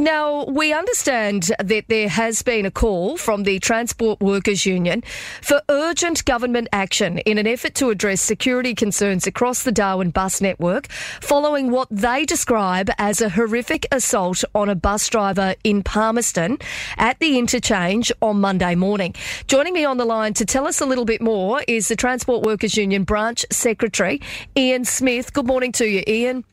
Now, we understand that there has been a call from the Transport Workers Union for urgent government action in an effort to address security concerns across the Darwin bus network following what they describe as a horrific assault on a bus driver in Palmerston at the interchange on Monday morning. Joining me on the line to tell us a little bit more is the Transport Workers Union Branch Secretary, Ian Smith. Good morning to you, Ian.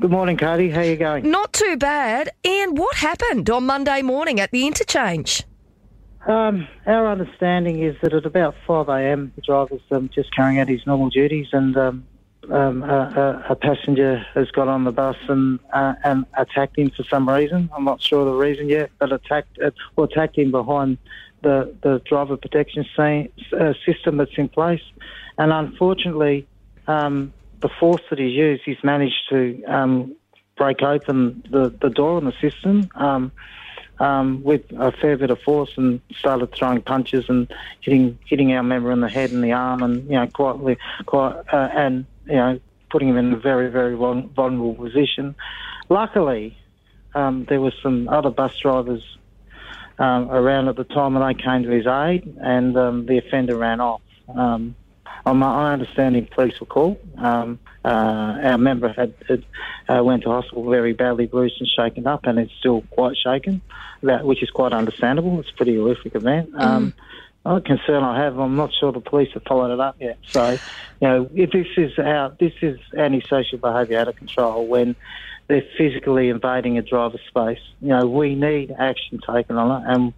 Good morning, Katie. How are you going? Not too bad. Ian, what happened on Monday morning at the interchange? Um, our understanding is that at about 5 a.m., the driver's um, just carrying out his normal duties, and um, um, a, a, passenger has got on the bus and uh, and attacked him for some reason. I'm not sure the reason yet, but attacked uh, or attacked him behind the the driver protection uh, system that's in place, and unfortunately. Um, the force that he's used, he's managed to um, break open the, the door in the system um, um, with a fair bit of force and started throwing punches and hitting hitting our member in the head and the arm and you know quite quite uh, and you know putting him in a very very vulnerable position. Luckily, um, there was some other bus drivers um, around at the time and they came to his aid and um, the offender ran off. Um, on my understanding, police were called. Um, uh, our member had, had uh, went to hospital very badly bruised and shaken up, and is still quite shaken, that, which is quite understandable. It's a pretty horrific event. Mm. Um, the concern I have, I'm not sure the police have followed it up yet. So, you know, if this is out, this is antisocial behaviour out of control when they're physically invading a driver's space. You know, we need action taken on it, and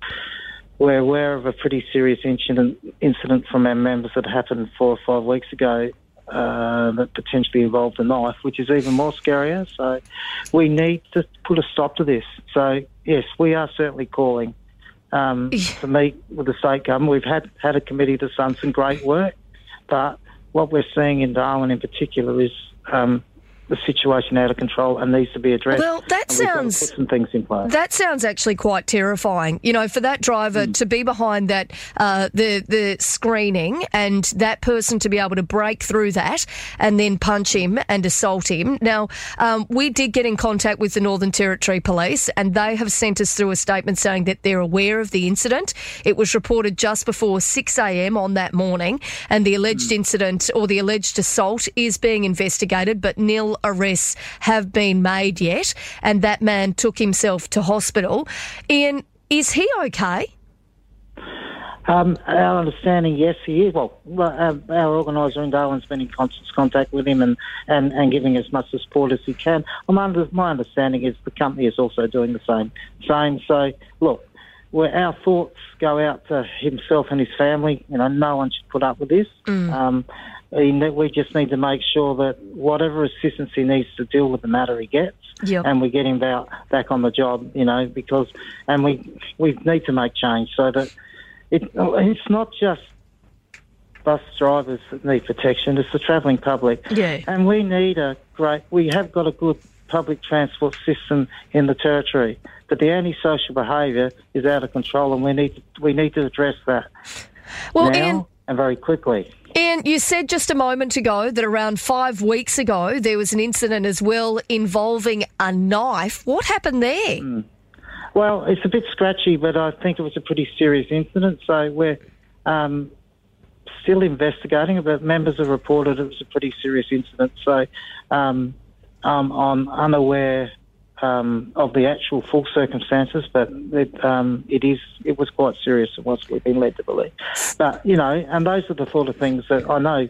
we're aware of a pretty serious incident incident from our members that happened four or five weeks ago uh, that potentially involved a knife, which is even more scarier. So we need to put a stop to this. So yes, we are certainly calling um, to meet with the state government. We've had had a committee that's done some great work, but what we're seeing in Darwin in particular is um, the situation out of control and needs to be addressed. Well, that sounds put some things in place. That sounds actually quite terrifying. You know, for that driver mm. to be behind that uh, the the screening and that person to be able to break through that and then punch him and assault him. Now, um, we did get in contact with the Northern Territory Police, and they have sent us through a statement saying that they're aware of the incident. It was reported just before six a.m. on that morning, and the alleged mm. incident or the alleged assault is being investigated, but nil arrests have been made yet, and that man took himself to hospital. Ian, is he okay? Um, our understanding, yes, he is. Well, uh, our organiser in Darwin's been in constant contact with him and, and, and giving as much support as he can. Um, under, my understanding is the company is also doing the same. Same. So, look, where our thoughts go out to himself and his family. You know, no one should put up with this. Mm. Um, we just need to make sure that whatever assistance he needs to deal with the matter he gets, yep. and we get him back, back on the job, you know, because, and we, we need to make change so that it, it's not just bus drivers that need protection, it's the travelling public. Yeah. And we need a great, we have got a good public transport system in the territory, but the antisocial behaviour is out of control and we need to, we need to address that well, now Ian, and very quickly. Ian, you said just a moment ago that around five weeks ago there was an incident as well involving a knife. What happened there? Mm. Well, it's a bit scratchy, but I think it was a pretty serious incident. So we're um, still investigating, but members have reported it was a pretty serious incident. So um, um, I'm unaware um, of the actual full circumstances, but it, um, it is it was quite serious. It was we've been led to believe. But you know, and those are the sort of things that I know.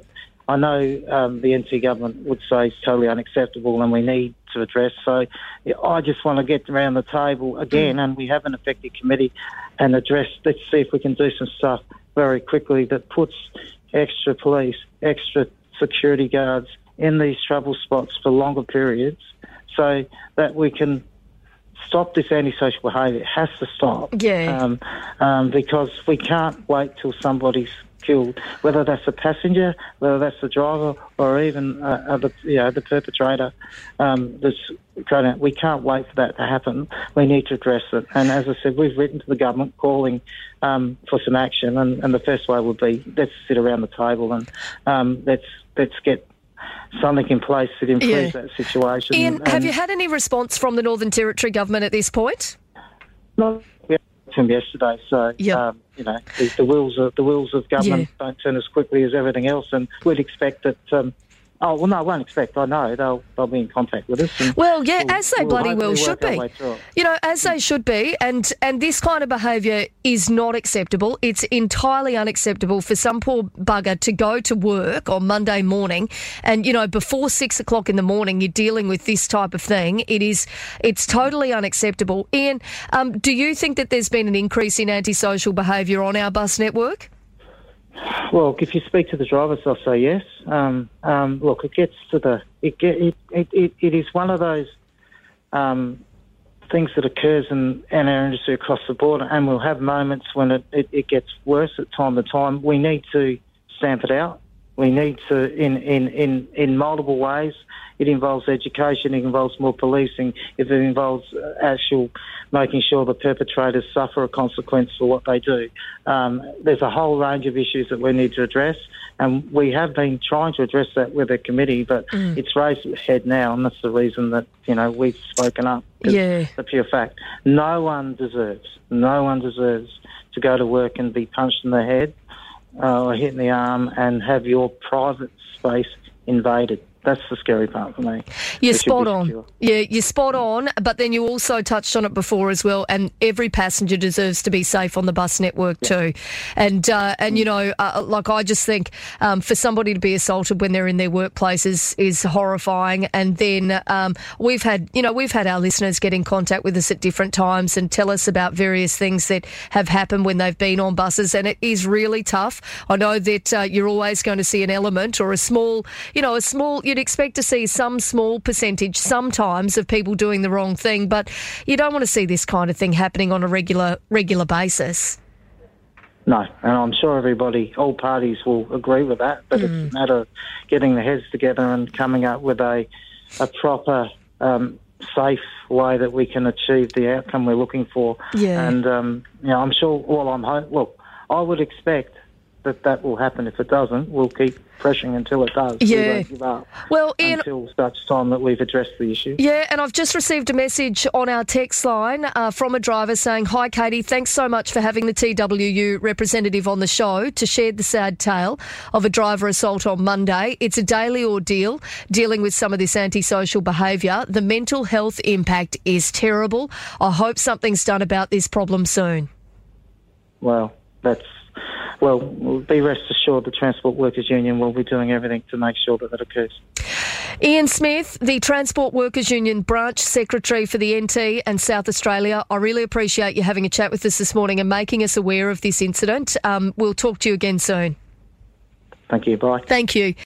I know um, the NT government would say is totally unacceptable, and we need to address. So I just want to get around the table again, and we have an effective committee, and address. Let's see if we can do some stuff very quickly that puts extra police, extra security guards in these trouble spots for longer periods so that we can stop this antisocial behaviour. It has to stop. Yeah. Um, um, because we can't wait till somebody's killed, whether that's a passenger, whether that's the driver, or even uh, uh, the, you know, the perpetrator. Um, that's we can't wait for that to happen. We need to address it. And as I said, we've written to the government calling um, for some action. And, and, the first way would be let's sit around the table and um, let's let's get something in place that improves Yeah. that situation. Ian, have you had any response from the Northern Territory government at this point? No, we had him yesterday, so Yep. um, you know the, the wheels of the wheels of government Yeah. don't turn as quickly as everything else, and we'd expect that. Um, oh well, no, I won't expect. I know they'll they'll be in contact with us. Well, yeah, we'll- as they we'll bloody well should be. way through it. You know, as they should be, and and this kind of behaviour is not acceptable. It's entirely unacceptable for some poor bugger to go to work on Monday morning, and you know, before six o'clock in the morning, you're dealing with this type of thing. It is, it's totally unacceptable. Ian, um, do you think that there's been an increase in antisocial behaviour on our bus network? Well, if you speak to the drivers, they'll say yes. Um, um, look, it gets to the it get it it, it, it is one of those um, things that occurs in, in our industry across the board, and we'll have moments when it, it, it gets worse at time to time. We need to stamp it out. We need to in in in in multiple ways. It involves education. It involves more policing. If it involves uh, actual making sure the perpetrators suffer a consequence for what they do. Um, there's a whole range of issues that we need to address, and we have been trying to address that with the committee, but it's raised its head now, and that's the reason that you know we've spoken up. Yeah. The pure fact, no one deserves, no one deserves to go to work and be punched in the head uh, or hit in the arm and have your private space invaded. That's the scary part for me. You're It spot on. secure. Yeah, you're spot on. But then you also touched on it before as well. And every passenger deserves to be safe on the bus network too. And uh, and you know, uh, like I just think um, for somebody to be assaulted when they're in their workplace is, is horrifying. And then um, we've had you know we've had our listeners get in contact with us at different times and tell us about various things that have happened when they've been on buses, and it is really tough. I know that uh, you're always going to see an element or a small, you know, a small. You'd expect to see some small percentage sometimes of people doing the wrong thing, but you don't want to see this kind of thing happening on a regular regular basis. No, and I'm sure everybody, all parties will agree with that. But Mm. it's a matter of getting the heads together and coming up with a, a proper, um, safe way that we can achieve the outcome we're looking for. Yeah. And um, you know, I'm sure. Well, I'm ho- look. I would expect that that will happen. If it doesn't, we'll keep pressing until it does. We Yeah. won't give up Well, Ian, until such time that we've addressed the issue. Yeah, and I've just received a message on our text line uh, from a driver saying, Hi, Katie, thanks so much for having the TWU representative on the show to share the sad tale of a driver assault on Monday. It's a daily ordeal dealing with some of this antisocial behaviour. The mental health impact is terrible. I hope something's done about this problem soon. Well, that's well. Be rest assured, the Transport Workers Union will be doing everything to make sure that that occurs. Ian Smith, the Transport Workers Union branch secretary for the NT and South Australia. I really appreciate you having a chat with us this morning and making us aware of this incident. Um, we'll talk to you again soon. Thank you. Bye. Thank you.